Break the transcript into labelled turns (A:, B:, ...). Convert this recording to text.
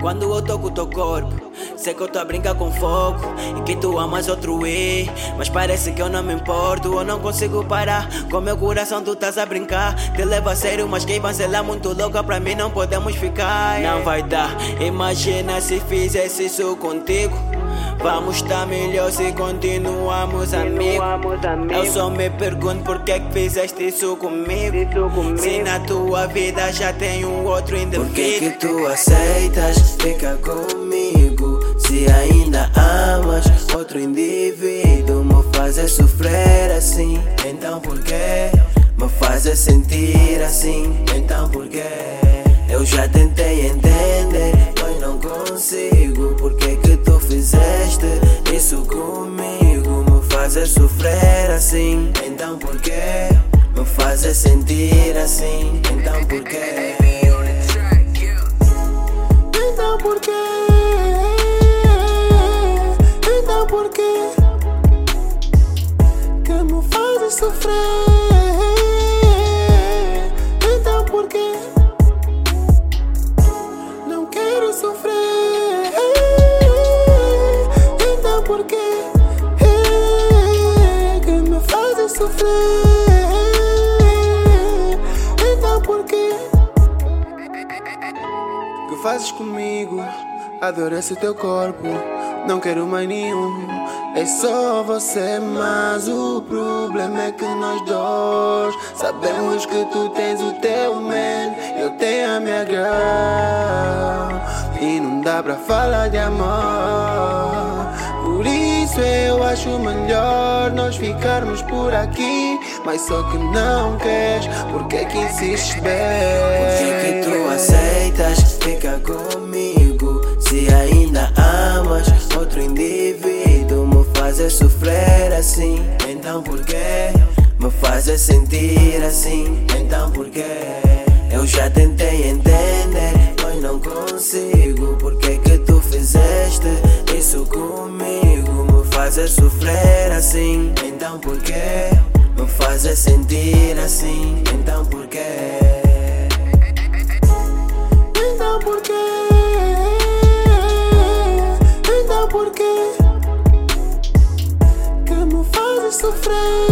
A: Quando eu toco teu corpo, sei que eu tô a brincar com fogo e que tu amas outro e, mas parece que eu não me importo, eu não consigo parar. Com meu coração tu estás a brincar, te levo a sério, mas quem vacilar muito louca pra mim não podemos ficar. Não vai dar, imagina se fizesse isso contigo. Vamos estar melhor se continuamos amigos. Eu só me pergunto por que que fizeste isso comigo. Se na tua vida já tem um outro indivíduo.
B: Por que que tu aceitas ficar comigo? Se ainda amas outro indivíduo, me fazes sofrer assim. Então por que me fazes sentir assim? Então por que eu já tentei entender, mas não consigo. Por que que tu fizeste isso comigo? Me fazes sofrer assim. Então por que me fazes sentir assim? Então por que
C: AB on the track, yeah.
B: então por quê? Então por quê? Que me fazes sofrer? Então por Então por quê? Que me fazes sofrer? Então por quê? que fazes comigo? Adoro esse teu corpo, não quero mais nenhum. É só você, mas o problema é que nós dois sabemos que tu tens o teu man, eu tenho a minha girl. E não dá pra falar de amor. Por isso eu acho melhor nós ficarmos por aqui. Mas só que não queres, porque que insistes bem? Por que, tu aceitas ficar comigo? Se ainda amas outro indivíduo, me fazes sofrer assim. Então por que me fazes sentir assim? Então por que eu já tentei entender, Me fazes sofrer assim. Então por que me fazes sentir assim? Então por que então por quê? Então por? Que me fazes sofrer?